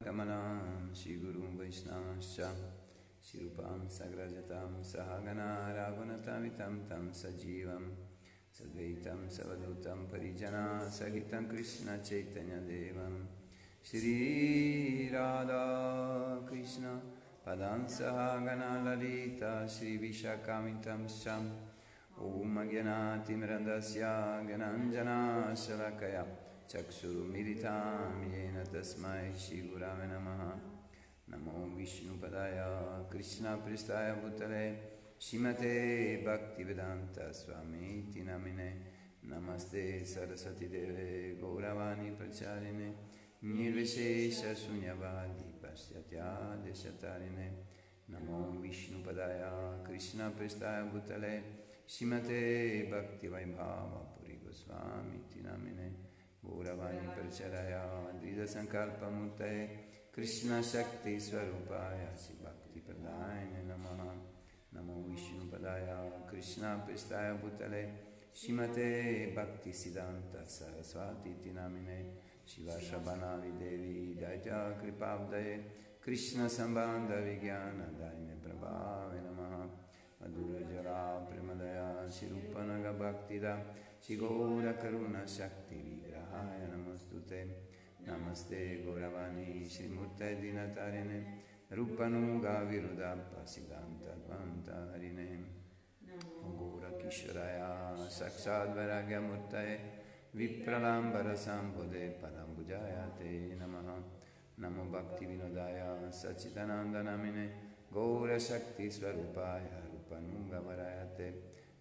गमनां श्रीगुरुं वैष्णवश्च श्रीरूपां सग्रजतां सहगना राघुनतामितं तं सजीवं, सद्वैतं सवधूतं परिजना सहितं कृष्णचैतन्यदेवं। श्रीराधा कृष्ण पदां सहगना ललिता श्रीविशाखामितं ॐ ज्ञानातिमृन्दस्य ज्ञानाञ्जनाशलकया चक्षुरुमिलितां येन तस्मै श्रीगुरावे नमः नमो विष्णुपदाय कृष्णपृष्ठाय भूतले श्रीमते भक्तिवेदान्तस्वामीति नमिने नमस्ते सरस्वतीदेवे गौरवाणी प्रचारिणे निर्विशेषशून्यवादी पाश्चात्यादेशतारिणे नमो विष्णुपदाय कृष्णपृष्ठाय भूतले श्रीमते भक्तिवैभावपुरी गोस्वामीति नामिने Puravani Pracharaya Dida Sankalpa Murtaye Krishna Shakti Swarupaya Si Bhakti Pradayana Namaha Namo Vishnu Padaya Krishna Pristaya Bhutale Shimate Bhakti Siddhanta Saraswati Tinamine Shiva Shabanavi Devi Daja Kripavdaye Krishna Sambandha Vigyana Daime Prabhave Namaha Madhura Jara Premadaya Shirupanaga Bhaktida Shigora Karuna Shakti Shivaya Namastute Namaste Gauravani Srimurte Dinatarine Rupanuga Virudappa Siddhanta Dvantarine Ogura Kishoraya Saksadvaragya Murtaye Vipralambara Sambode Parambujayate Namaha Namo Bhakti Vinodaya Sachitananda Namine Gora Shakti Swarupaya Rupanunga Varayate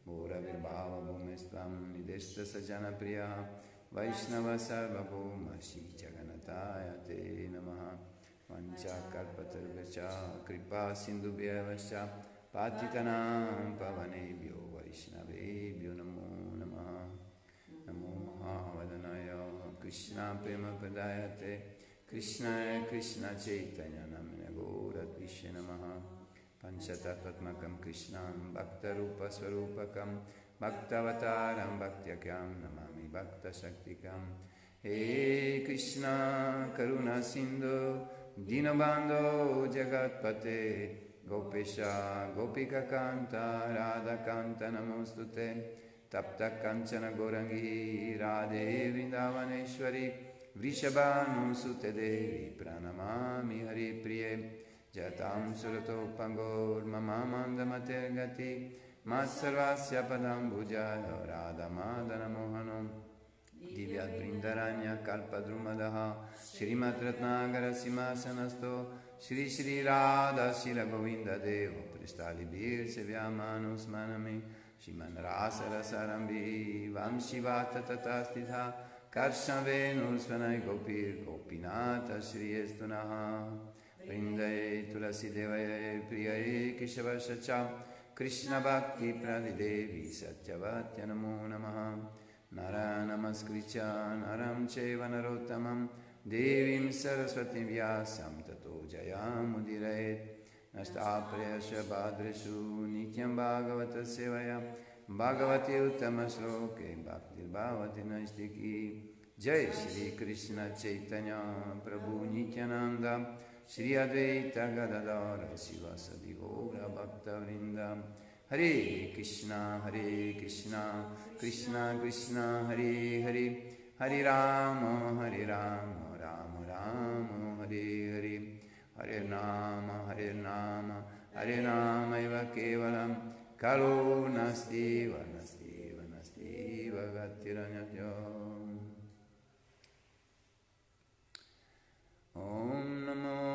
Gora Virbhava Bhumestam Nidesta Sajana Priyaha वैष्णवसर्वभौमसि जगन्नाथाय ते नमः। पञ्चकल्पतरुश्च कृपासिन्धुभ्यश्च पातितनां पवनेभ्यो वैष्णवेभ्यो नमो नमः। नमो महावदनाय कृष्णप्रेमप्रदायते कृष्णाय कृष्णचैतन्यनमिन गौरद्विष्य नमः। पञ्चतत्त्वात्मकं कृष्णां भक्तरूपस्वरूपकं, भक्तवतारं Bhakta Shaktikam. He Krishna Karuna Sindhu Dinabando Jagatpate Gopesha Gopika Kanta Radha Kanta Namostute Tapta Kanchana Gorangi Radhe Vrindavaneshwari Vrishabhanu Sute Devi Pranamami Hari Priye Jatam Surato Pangor Mamamandamatergati Matsarvasya padam bhujaya radha madana mohanam Divyat brindaranya kalpadrumadaha Srimat ratnagara simasanasto Shri Shri Radha Shila Govinda Devo Pristali Bir Sevyamanos Manami Shiman Rasa Rasarambi Vam Shivata Tatastitha Karsha Venus Svanai Gopir Gopinata Shri Estunaha Vrindaye Tulasi Devaye Priyaye Kishavashacham कृष्णभक्तिप्रदिदेवी सत्यवत्य नमो। नमः नर नमस्कृत्य नरं चैव नरोत्तमं। देवीं सरस्वतीं व्यासं ततो जयामुदीरयेत् नष्टाप्रेयश भाद्रेषु नित्यं भागवतसेवया भगवती उत्तमश्लोके भक्तिर्भवति नैष्टिकी जय श्रीकृष्ण चैतन्य प्रभु नित्यानन्द। श्री अद्वैत गदाधर शिवसदि गौरभक्तवृन्द हरे कृष्णा हरे कृष्णा कृष्णा कृष्णा हरे हरे हरे राम हरे राम राम राम हरे हरे हरे नाम हरे नाम हरे नाम एव केवलं कलो नास्तिव नास्तिव नास्तिव गतिरन्यो ॐ नमो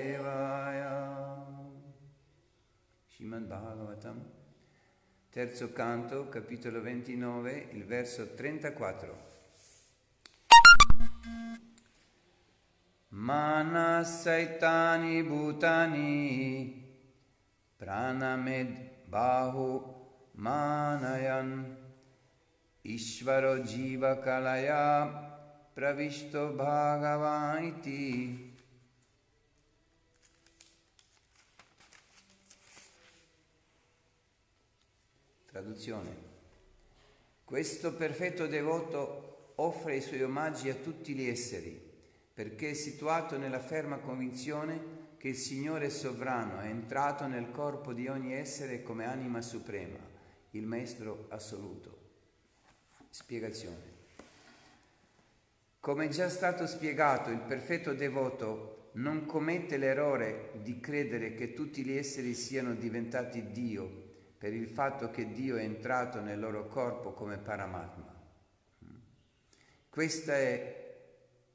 Srimad Bhagavatam, terzo canto, capitolo 29, il verso 34. Manasaitani Bhutani Pranamed Bahu Manayan. Ishvaro Jiva Kalaya Pravisto Bhagavaiti Traduzione. Questo perfetto devoto offre i suoi omaggi a tutti gli esseri, perché è situato nella ferma convinzione che il Signore sovrano è entrato nel corpo di ogni essere come anima suprema, il Maestro assoluto. Spiegazione. Come già stato spiegato, il perfetto devoto non commette l'errore di credere che tutti gli esseri siano diventati Dio per il fatto che Dio è entrato nel loro corpo come Paramatma. Questa è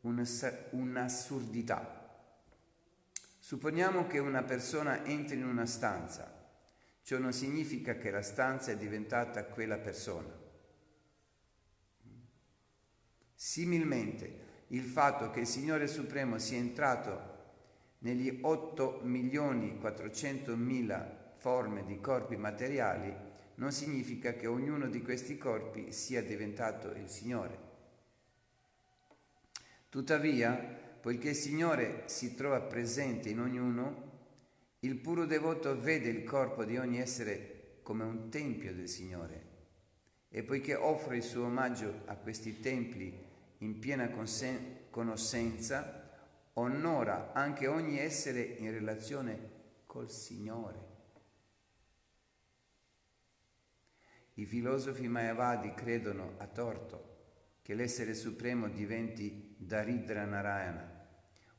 un'assurdità. Supponiamo che una persona entri in una stanza, ciò non significa che la stanza è diventata quella persona. Similmente, il fatto che il Signore Supremo sia entrato negli 8 milioni 400 mila forme di corpi materiali non significa che ognuno di questi corpi sia diventato il Signore. Tuttavia, poiché il Signore si trova presente in ognuno, il puro devoto vede il corpo di ogni essere come un tempio del Signore e poiché offre il suo omaggio a questi templi in piena conoscenza, onora anche ogni essere in relazione col Signore. I filosofi mayavadi credono a torto che l'essere supremo diventi Daridra Narayana,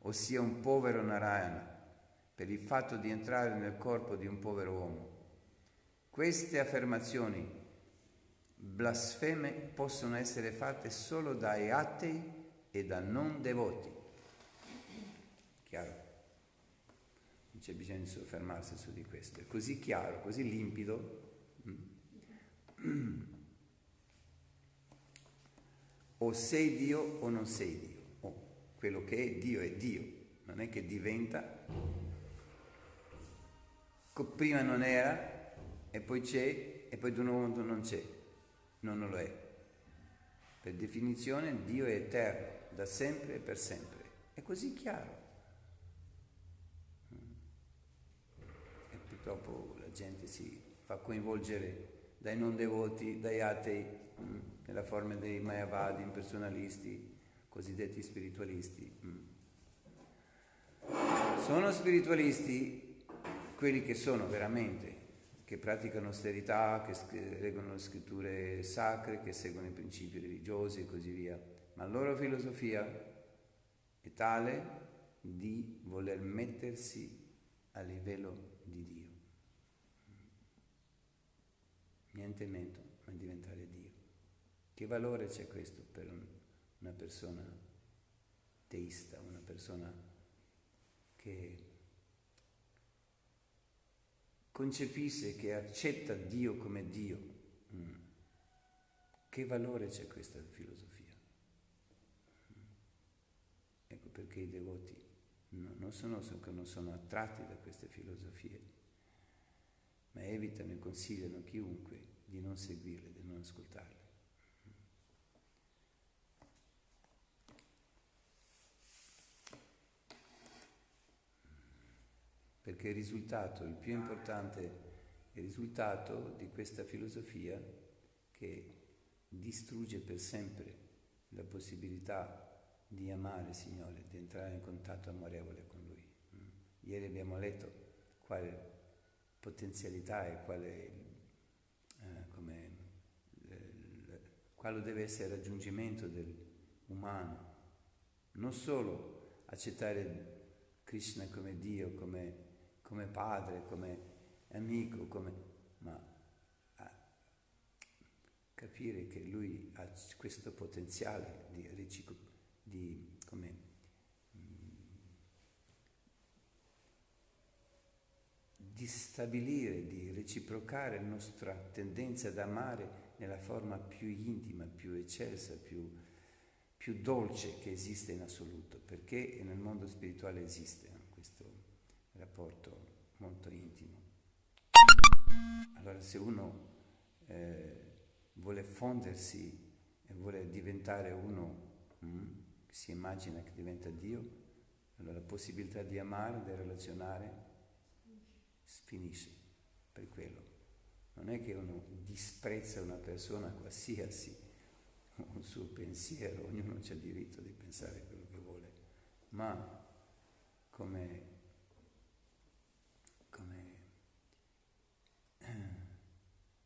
ossia un povero Narayana, per il fatto di entrare nel corpo di un povero uomo. Queste affermazioni blasfeme possono essere fatte solo dai atei e da non devoti. Chiaro? Non c'è bisogno di soffermarsi su di questo. È così chiaro, così limpido. Mm o sei Dio o non sei Dio, o quello che è Dio è Dio, non è che diventa, prima non era e poi c'è e poi di nuovo non c'è, no, non lo è. Per definizione Dio è eterno, da sempre e per sempre. È così chiaro. E purtroppo la gente si fa coinvolgere dai non devoti, dai atei, mm, nella forma dei Mayavadi, impersonalisti, cosiddetti spiritualisti. Mm. Sono spiritualisti quelli che sono veramente, che praticano austerità, che leggono le scritture sacre, che seguono i principi religiosi e così via, ma la loro filosofia è tale di voler mettersi a livello di Dio niente meno ma diventare Dio. Che valore c'è questo per un, una persona teista, una persona che concepisce, che accetta Dio come Dio? Mm. Che valore c'è questa filosofia? Mm. Ecco perché i devoti no, non, sono, non sono attratti da queste filosofie, ma evitano e consigliano chiunque di non seguirle, di non ascoltarle. Perché il risultato, il più importante, il risultato di questa filosofia che distrugge per sempre la possibilità di amare il Signore, di entrare in contatto amorevole con Lui. Ieri abbiamo letto quale potenzialità e quale quale deve essere il raggiungimento dell'umano, non solo accettare Krishna come Dio, come, come padre, come amico, come, ma capire che lui ha questo potenziale di, di, come, di stabilire, di reciprocare la nostra tendenza ad amare nella forma più intima, più eccelsa, più, più dolce che esiste in assoluto, perché nel mondo spirituale esiste questo rapporto molto intimo. Allora se uno eh, vuole fondersi e vuole diventare uno mm, si immagina che diventa Dio, allora la possibilità di amare, di relazionare, finisce per quello. Non è che uno disprezza una persona qualsiasi, un suo pensiero, ognuno ha il diritto di pensare quello che vuole, ma come, come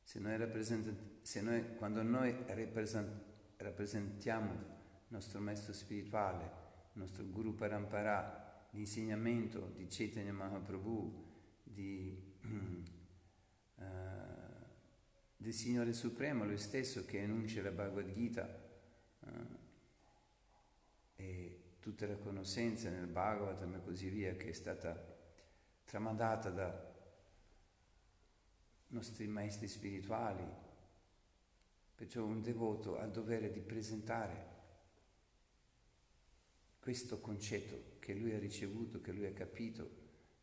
se noi, se noi quando noi rappresentiamo il nostro maestro spirituale, il nostro Guru Parampara, l'insegnamento di Chaitanya Mahaprabhu, di, uh, del Signore Supremo, lui stesso che enuncia la Bhagavad Gita uh, e tutta la conoscenza nel Bhagavatam e così via che è stata tramandata da nostri maestri spirituali. Perciò un devoto ha il dovere di presentare questo concetto che lui ha ricevuto, che lui ha capito,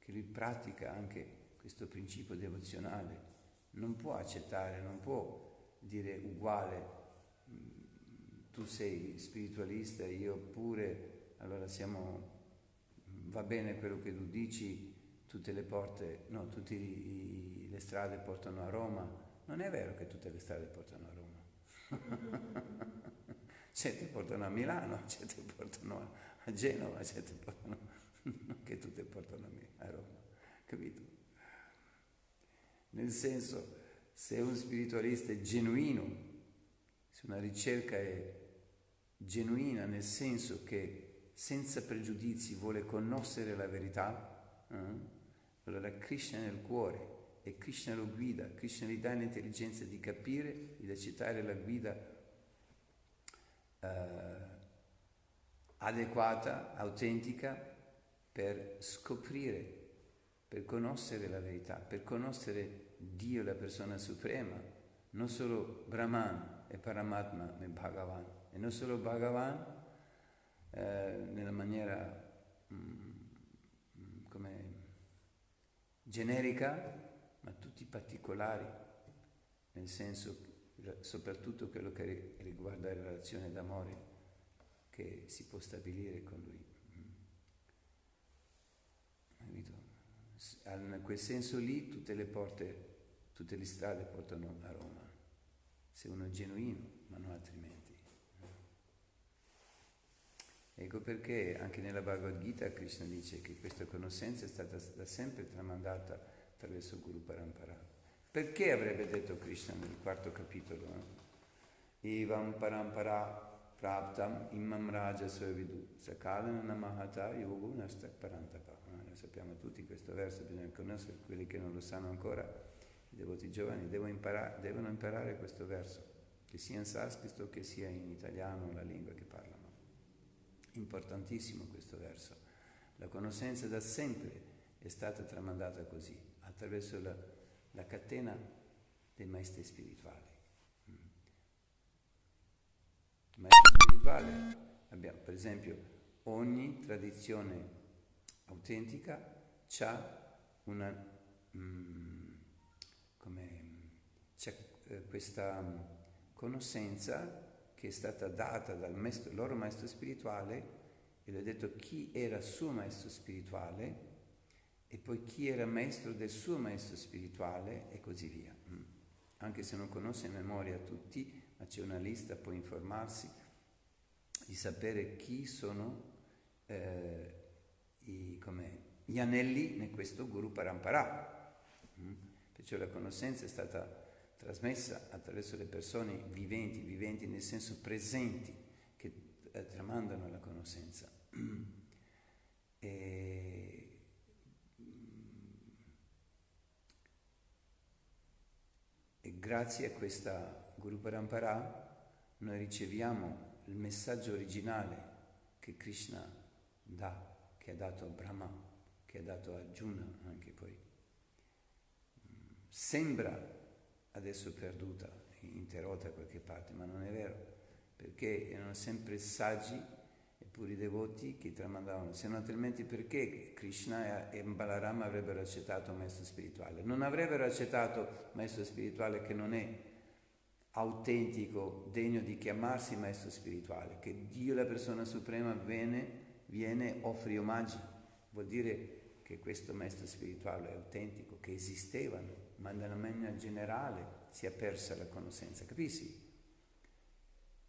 che lui pratica anche questo principio devozionale. Non può accettare, non può dire uguale, mm, tu sei spiritualista, io pure, allora siamo, va bene quello che tu dici, tutte le porte, no, tutte le strade portano a Roma. Non è vero che tutte le strade portano a Roma. certe portano a Milano, certe portano a Genova, certe portano, che tutte portano a Roma. Capito? Nel senso, se un spiritualista è genuino, se una ricerca è genuina nel senso che senza pregiudizi vuole conoscere la verità, eh? Allora Krishna nel cuore e Krishna lo guida, Krishna gli dà l'intelligenza di capire, di accettare la guida eh, adeguata, autentica per scoprire, per conoscere la verità, per conoscere Dio, la persona suprema, non solo Brahman e Paramatma, ma Bhagavan, e non solo Bhagavan eh, nella maniera mm, generica, ma tutti particolari, nel senso soprattutto quello che riguarda la relazione d'amore che si può stabilire con lui. In quel senso lì tutte le porte, tutte le strade portano a Roma, se uno è genuino, ma non altrimenti. Ecco perché anche nella Bhagavad Gita Krishna dice che questa conoscenza è stata da sempre tramandata attraverso Guru Parampara. Perché avrebbe detto Krishna nel quarto capitolo? Evam Parampara Praptam Imam Raja Sovidu Sakalana Namahata Yogu Nastak Parantapa. Sappiamo tutti questo verso, bisogna conoscere quelli che non lo sanno ancora, i devoti giovani devono imparare, devono imparare questo verso, che sia in sanscrito che sia in italiano, la lingua che parlano. Importantissimo questo verso. La conoscenza da sempre è stata tramandata così, attraverso la, la catena dei maestri spirituali. Mm. Maestro spirituale abbiamo, per esempio, ogni tradizione autentica ha una, mm, come, c'è eh, questa mm, conoscenza che è stata data dal maestro, loro maestro spirituale e le ha detto chi era suo maestro spirituale e poi chi era maestro del suo maestro spirituale e così via. Mm. Anche se non conosce in memoria tutti, ma c'è una lista, può informarsi di sapere chi sono eh, i, gli anelli in questo Guru Parampara. Mm. Perciò la conoscenza è stata trasmessa attraverso le persone viventi, viventi nel senso presenti, che eh, tramandano la conoscenza. E, e grazie a questa Guru Parampara noi riceviamo il messaggio originale che Krishna dà, che ha dato a Brahma, che ha dato a Arjuna anche poi. Sembra adesso perduta, interrotta da qualche parte, ma non è vero. perché erano sempre saggi e puri devoti che tramandavano, se no altrimenti perché Krishna e Balarama avrebbero accettato un maestro spirituale? Non avrebbero accettato un maestro spirituale che non è autentico, degno di chiamarsi maestro spirituale, che Dio, la persona suprema, viene, viene offre omaggi, vuol dire che questo maestro spirituale è autentico, che esistevano, ma nella maniera generale si è persa la conoscenza, capisci?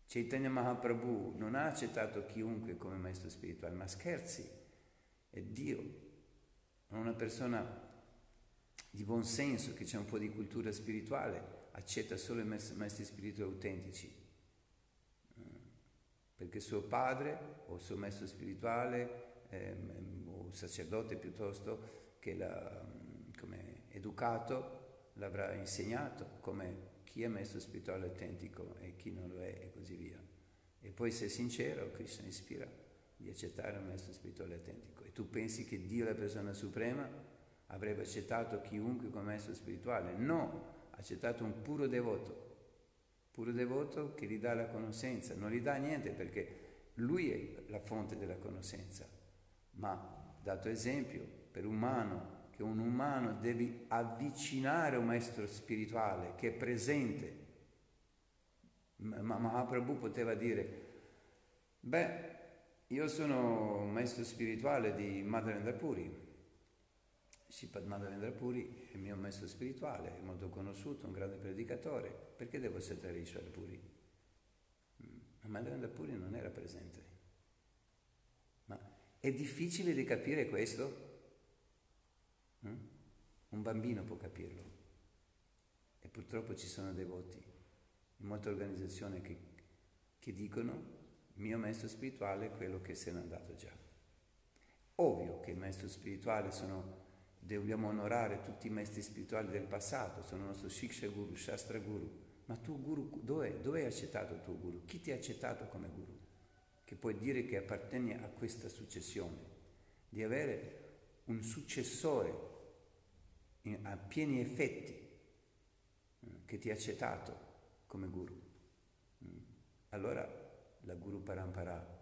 Chaitanya Mahaprabhu non ha accettato chiunque come maestro spirituale, ma scherzi, è Dio, è una persona di buon senso, che c'è un po' di cultura spirituale, accetta solo i maestri spirituali autentici, perché suo padre o suo maestro spirituale ehm, o sacerdote piuttosto che l'ha come educato l'avrà insegnato come chi è maestro spirituale autentico e chi non lo è e così via. E poi se è sincero, Krishna ispira di accettare un maestro spirituale autentico. E tu pensi che Dio, la persona suprema, avrebbe accettato chiunque come maestro spirituale? No, accettato un puro devoto, puro devoto che gli dà la conoscenza, non gli dà niente perché lui è la fonte della conoscenza, ma dato esempio per umano, che un umano deve avvicinare un maestro spirituale che è presente. Ma Mahaprabhu poteva dire, beh, io sono un maestro spirituale di Madhavendra Puri, Sipad Madhavendra Puri è mio maestro spirituale, è molto conosciuto, un grande predicatore, perché devo accettare Ishwar Puri? Mm, ma Madhavendra Puri non era presente. Ma è difficile di capire questo? Mm? Un bambino può capirlo. E purtroppo ci sono devoti in molte organizzazioni che, che dicono mio maestro spirituale è quello che se n'è andato già. Ovvio che il maestro spirituale sono dobbiamo onorare tutti i maestri spirituali del passato, sono il nostro Shiksha Guru, Shastra Guru. Ma tu Guru, dove, dove hai accettato il tuo Guru? Chi ti ha accettato come Guru? Che puoi dire che appartieni a questa successione, di avere un successore in, a pieni effetti eh, che ti ha accettato come Guru. Mm. Allora la Guru Parampara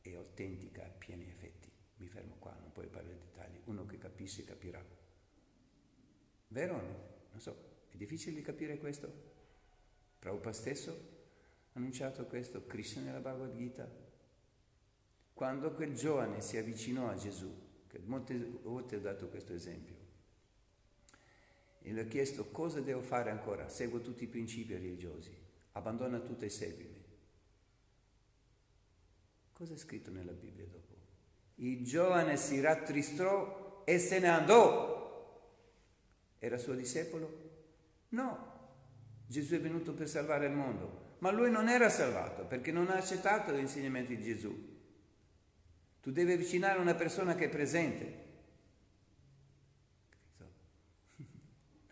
è autentica a pieni effetti. Mi fermo qua, non puoi parlare di dettagli. Uno che capisce capirà. Vero o no? Non so, è difficile di capire questo? Prabhupada stesso ha annunciato questo, Krishna nella Bhagavad Gita. Quando quel giovane si avvicinò a Gesù, che molte volte ho dato questo esempio, e gli ha chiesto cosa devo fare ancora, seguo tutti i principi religiosi, abbandona tutto e seguimi. Cosa è scritto nella Bibbia dopo? Il giovane si rattristò e se ne andò. Era suo discepolo? No. Gesù è venuto per salvare il mondo, ma lui non era salvato perché non ha accettato gli insegnamenti di Gesù. Tu devi avvicinare una persona che è presente.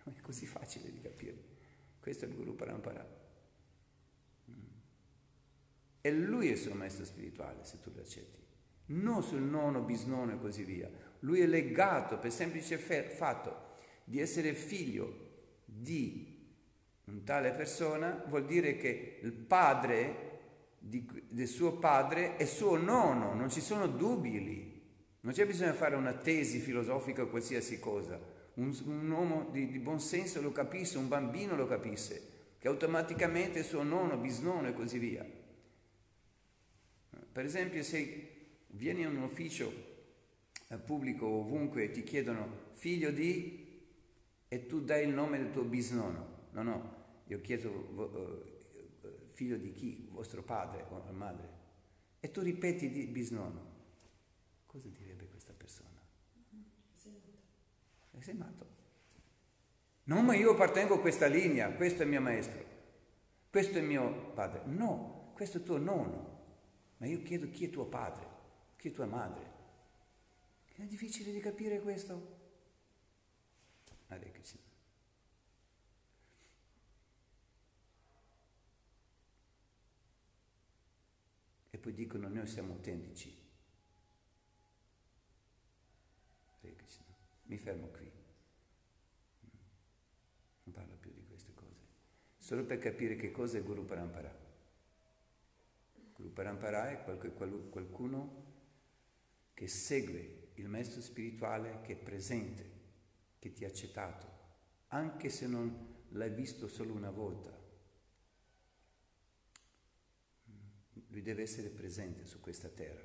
Non è così facile di capire. Questo è il Guru Parampara. E lui è il suo maestro spirituale, se tu lo accetti non sul nono, bisnono e così via. Lui è legato per semplice fatto di essere figlio di un tale persona, vuol dire che il padre di, del suo padre è suo nonno, non ci sono dubbi lì. Non c'è bisogno di fare una tesi filosofica o qualsiasi cosa. Un, un uomo di, di buon senso lo capisce, un bambino lo capisce, che automaticamente è suo nonno, bisnonno e così via. Per esempio, se vieni in un ufficio eh, pubblico ovunque e ti chiedono figlio di e tu dai il nome del tuo bisnonno. No, no, io chiedo uh, figlio di chi? Vostro padre o madre. E tu ripeti di bisnonno. Cosa direbbe questa persona? E sei matto. No, ma io appartengo a questa linea, questo è il mio maestro, questo è il mio padre. No, questo è tuo nonno. Ma io chiedo chi è tuo padre che tua madre. È difficile di capire questo? Hare Krishna. E poi dicono noi siamo autentici. Hare Krishna. Mi fermo qui. Non parlo più di queste cose. Solo per capire che cosa è Guru Parampara. Guru Parampara è qualcuno che segue il maestro spirituale che è presente, che ti ha accettato, anche se non l'hai visto solo una volta. Lui deve essere presente su questa terra.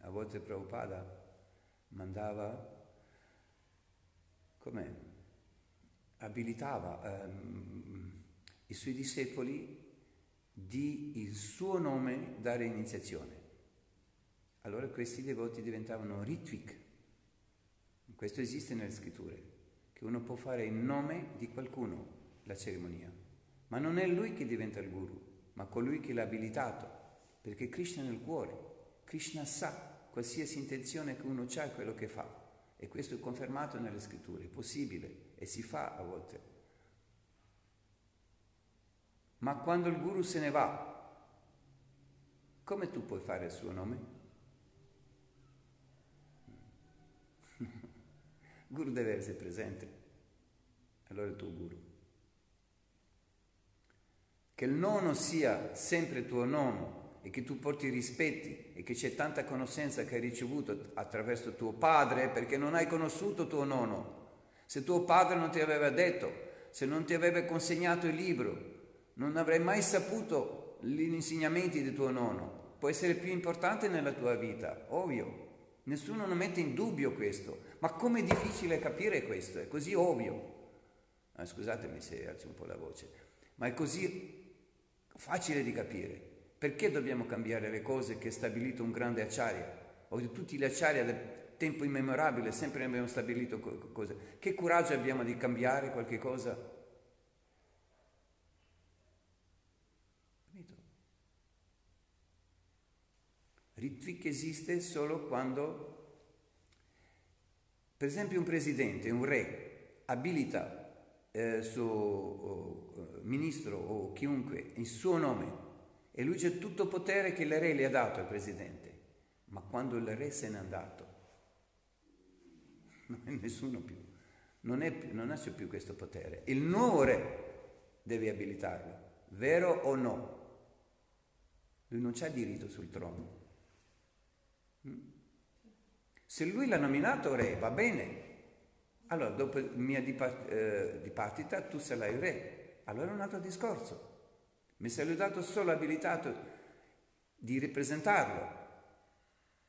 A volte Prabhupada mandava, come abilitava ehm, i suoi discepoli di il suo nome dare iniziazione. Allora questi devoti diventavano ritvik. Questo esiste nelle scritture, che uno può fare in nome di qualcuno la cerimonia, ma non è lui che diventa il guru, ma colui che l'ha abilitato, perché Krishna è nel cuore. Krishna sa qualsiasi intenzione che uno ha è quello che fa. E questo è confermato nelle scritture, è possibile e si fa a volte. Ma quando il guru se ne va, come tu puoi fare il suo nome? Il guru deve essere presente, allora è il tuo guru. Che il nono sia sempre tuo nono e che tu porti rispetti e che c'è tanta conoscenza che hai ricevuto attraverso tuo padre perché non hai conosciuto tuo nonno. Se tuo padre non ti aveva detto, se non ti aveva consegnato il libro, non avrei mai saputo gli insegnamenti di tuo nonno. Può essere più importante nella tua vita, ovvio. Nessuno non mette in dubbio questo. Ma com'è difficile capire questo? È così ovvio. Ah, scusatemi se alzo un po' la voce, ma è così facile di capire. Perché dobbiamo cambiare le cose che ha stabilito un grande acciaria? O di tutti gli acciari del tempo immemorabile sempre abbiamo stabilito cose. Che coraggio abbiamo di cambiare qualche cosa? Capito? Ritvik esiste solo quando, per esempio, un presidente, un re, abilita eh, suo eh, ministro o chiunque in suo nome e lui c'è tutto potere che il re le ha dato al presidente. Ma quando il re se n'è andato, non è nessuno più, non, è, non ha più questo potere. Il nuovo re deve abilitarlo, vero o no? Lui non c'ha diritto sul trono. Se lui l'ha nominato re, va bene. Allora, dopo mia eh, dipartita, tu sarai re. Allora è un altro discorso. Mi sei dato solo abilitato di rappresentarlo.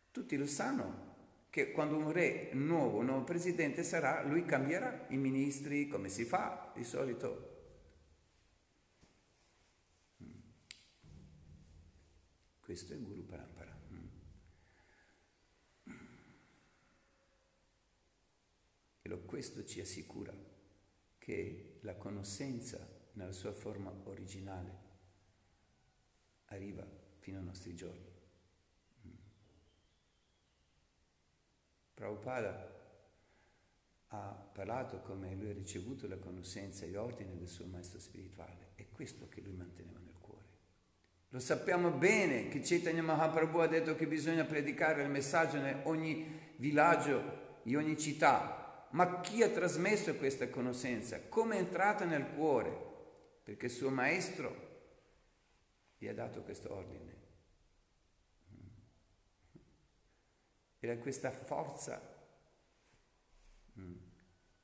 Tutti lo sanno che quando un re nuovo, un nuovo presidente sarà, lui cambierà i ministri, come si fa di solito. Mm. Questo è Guru Parampara. Mm. E questo ci assicura che la conoscenza nella sua forma originale arriva fino ai nostri giorni. Mm. Prabhupada ha parlato come lui ha ricevuto la conoscenza e gli ordini del suo maestro spirituale. È questo che lui manteneva nel cuore. Lo sappiamo bene che Chaitanya Mahaprabhu ha detto che bisogna predicare il messaggio in ogni villaggio, in ogni città. Ma chi ha trasmesso questa conoscenza? Come è entrata nel cuore? Perché il suo maestro gli ha dato questo ordine. Era questa forza mm,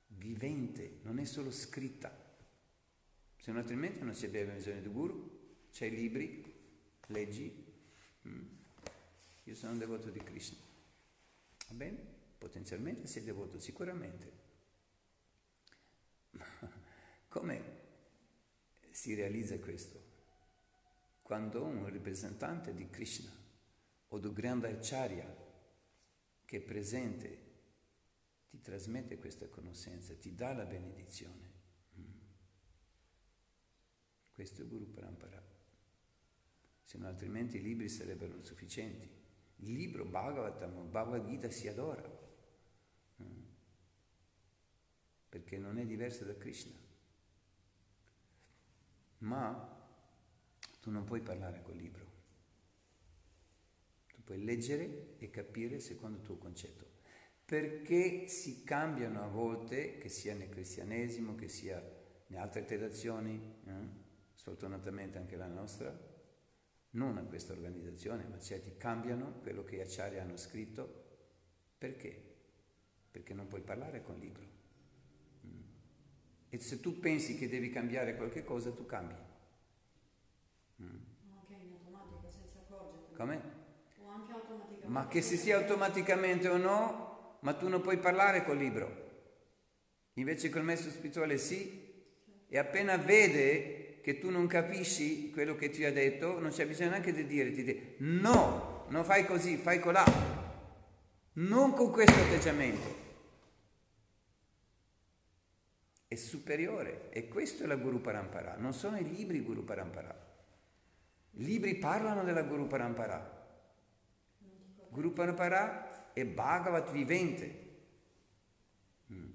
vivente, non è solo scritta. Se no altrimenti non si aveva bisogno di guru, c'è i libri, leggi. Mm. Io sono un devoto di Krishna. Va bene? Potenzialmente sei devoto, sicuramente. Ma come si realizza questo? quando un rappresentante di Krishna o di grande acharya che è presente ti trasmette questa conoscenza, ti dà la benedizione. Mm. Questo è Guru Parampara. Se no altrimenti i libri sarebbero insufficienti. Il libro Bhagavatam, Bhagavad Gita si adora, mm. Perché non è diverso da Krishna. Ma tu non puoi parlare col libro. Tu puoi leggere e capire secondo il tuo concetto. perché si cambiano a volte, che sia nel cristianesimo, che sia in altre tradizioni, eh? sfortunatamente anche la nostra, non a questa organizzazione, ma certi cambiano quello che gli acciari hanno scritto. Perché? Perché non puoi parlare con libro. E se tu pensi che devi cambiare qualche cosa, tu cambi. Mm. Anche in automatico, senza accorgerti. Come? O anche automaticamente. Ma che si sia automaticamente o no, ma tu non puoi parlare col libro. Invece col maestro spirituale sì, e appena vede che tu non capisci quello che ti ha detto, non c'è bisogno neanche di dire, ti dice no, non fai così, fai colà, non con questo atteggiamento. È superiore e questo è la Guru Parampara, non sono i libri Guru Parampara. I libri parlano della Guru Parampara. Guru Parampara è Bhagavat vivente. Mm.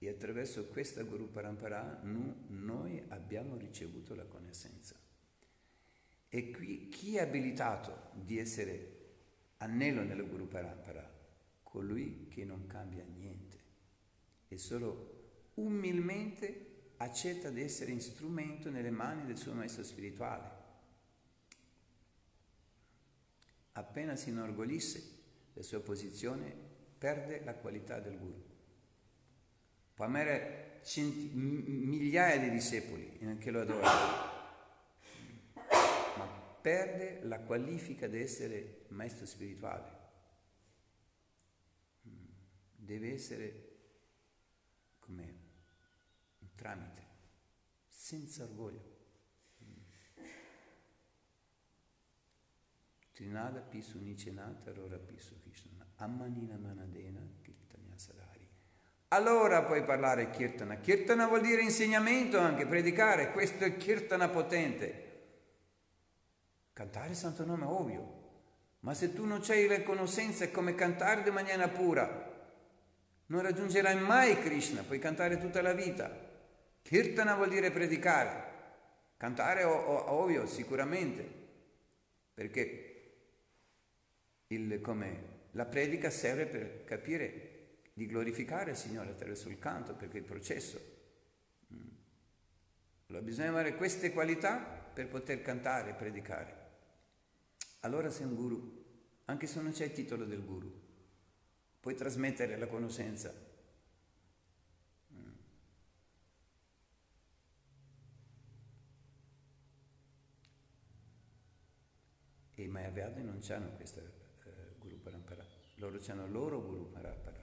E attraverso questa Guru Parampara noi abbiamo ricevuto la conoscenza. E qui chi è abilitato di essere anello nella Guru Parampara? Colui che non cambia niente e solo umilmente accetta di essere strumento nelle mani del suo maestro spirituale appena si inorgoglisce della sua posizione, perde la qualità del guru. Può avere centi- migliaia di discepoli che lo adorano, ma perde la qualifica di essere maestro spirituale. Deve essere come un tramite, senza orgoglio. Trinada pisu nicenata rora pisu Krishna. Ammanina manadena kirtanya sadari. Allora puoi parlare kirtana. Kirtana vuol dire insegnamento anche, predicare. Questo è kirtana potente. Cantare il santo nome è ovvio. Ma se tu non hai le conoscenze come cantare di maniera pura, non raggiungerai mai Krishna, puoi cantare tutta la vita. Kirtana vuol dire predicare. Cantare ovvio, sicuramente, perché il, la predica serve per capire di glorificare il Signore attraverso il canto, perché il processo. Mm. Bisogna avere queste qualità per poter cantare e predicare. Allora sei un guru, anche se non c'è il titolo del guru, puoi trasmettere la conoscenza. Mm. E i Mayavadi non hanno questa loro hanno loro Guru Parapara.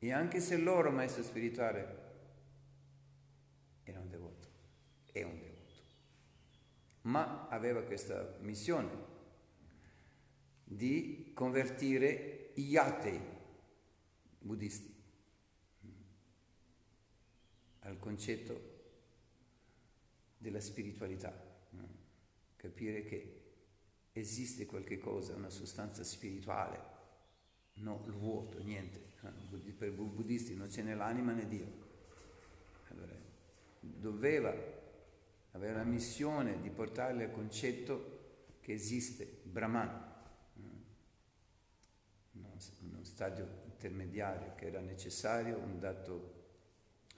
E anche se il loro maestro spirituale era un devoto, è un devoto, ma aveva questa missione di convertire gli atei buddisti al concetto della spiritualità, capire che esiste qualche cosa, una sostanza spirituale, no, il vuoto, niente. Per i buddisti non c'è né l'anima né Dio. Allora, doveva avere la missione di portarli al concetto che esiste, Brahman, uno stadio intermediario che era necessario un dato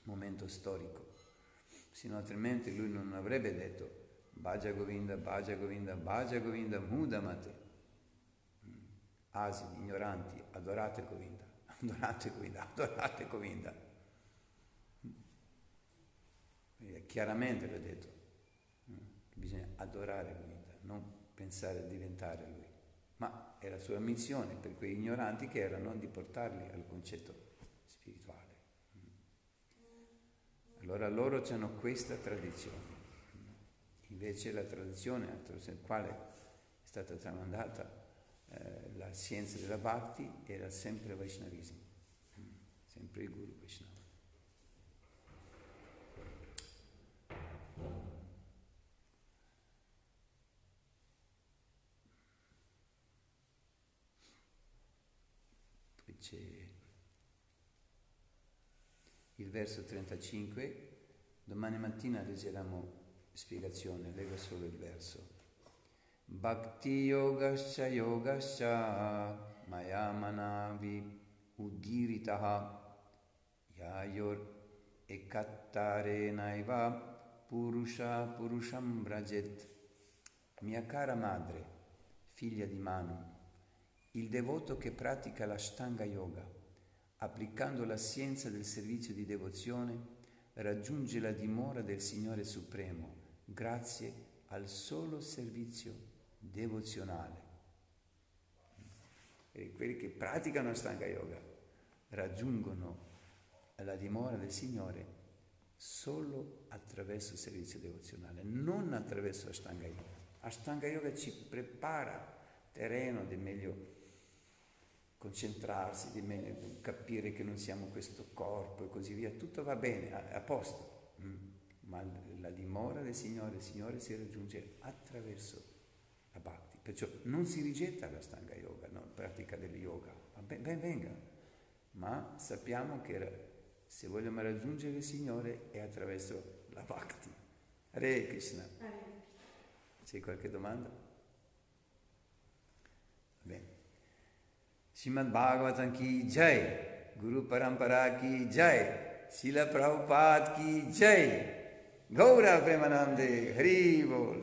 momento storico, sino altrimenti lui non avrebbe detto Bhaja Govinda, Bhaja Govinda, Bhaja Govinda, Mudamate. Asini, ignoranti, adorate Govinda, adorate Govinda, adorate Govinda. Chiaramente l'ho detto, che bisogna adorare Govinda, non pensare a diventare lui. Ma è la sua missione per quei ignoranti che erano di portarli al concetto spirituale. Allora loro hanno questa tradizione. Invece la tradizione attraverso la quale è stata tramandata eh, la scienza della Bhakti era sempre Vaishnavismo, sempre il Guru Vaishnava. Poi c'è il verso 35, domani mattina leggeremo spiegazione, leggo solo il verso. Bhakti yogascha yogascha mayamanavi udgiritaha yayor ekattare naiva purusha purusham brajet. Mia cara madre, figlia di Manu, il devoto che pratica l'Ashtanga Yoga, applicando la scienza del servizio di devozione, raggiunge la dimora del Signore Supremo grazie al solo servizio devozionale. E quelli che praticano Ashtanga Yoga raggiungono la dimora del Signore solo attraverso il servizio devozionale, non attraverso Ashtanga Yoga. Ashtanga Yoga ci prepara terreno di meglio concentrarsi, di meglio capire che non siamo questo corpo e così via, tutto va bene, a, a posto, mm. ma la dimora del Signore, il Signore si raggiunge attraverso la bhakti, perciò non si rigetta la stanga yoga, no? la pratica del yoga, ben, ben venga, ma sappiamo che se vogliamo raggiungere il Signore è attraverso la bhakti. Hare Krishna. C'è qualche domanda? Bene. Srimad Bhagavatam ki jai, Guru Parampara ki jai, Sila Prabhupada ki jai, Gaura Premanande, Hari Bol.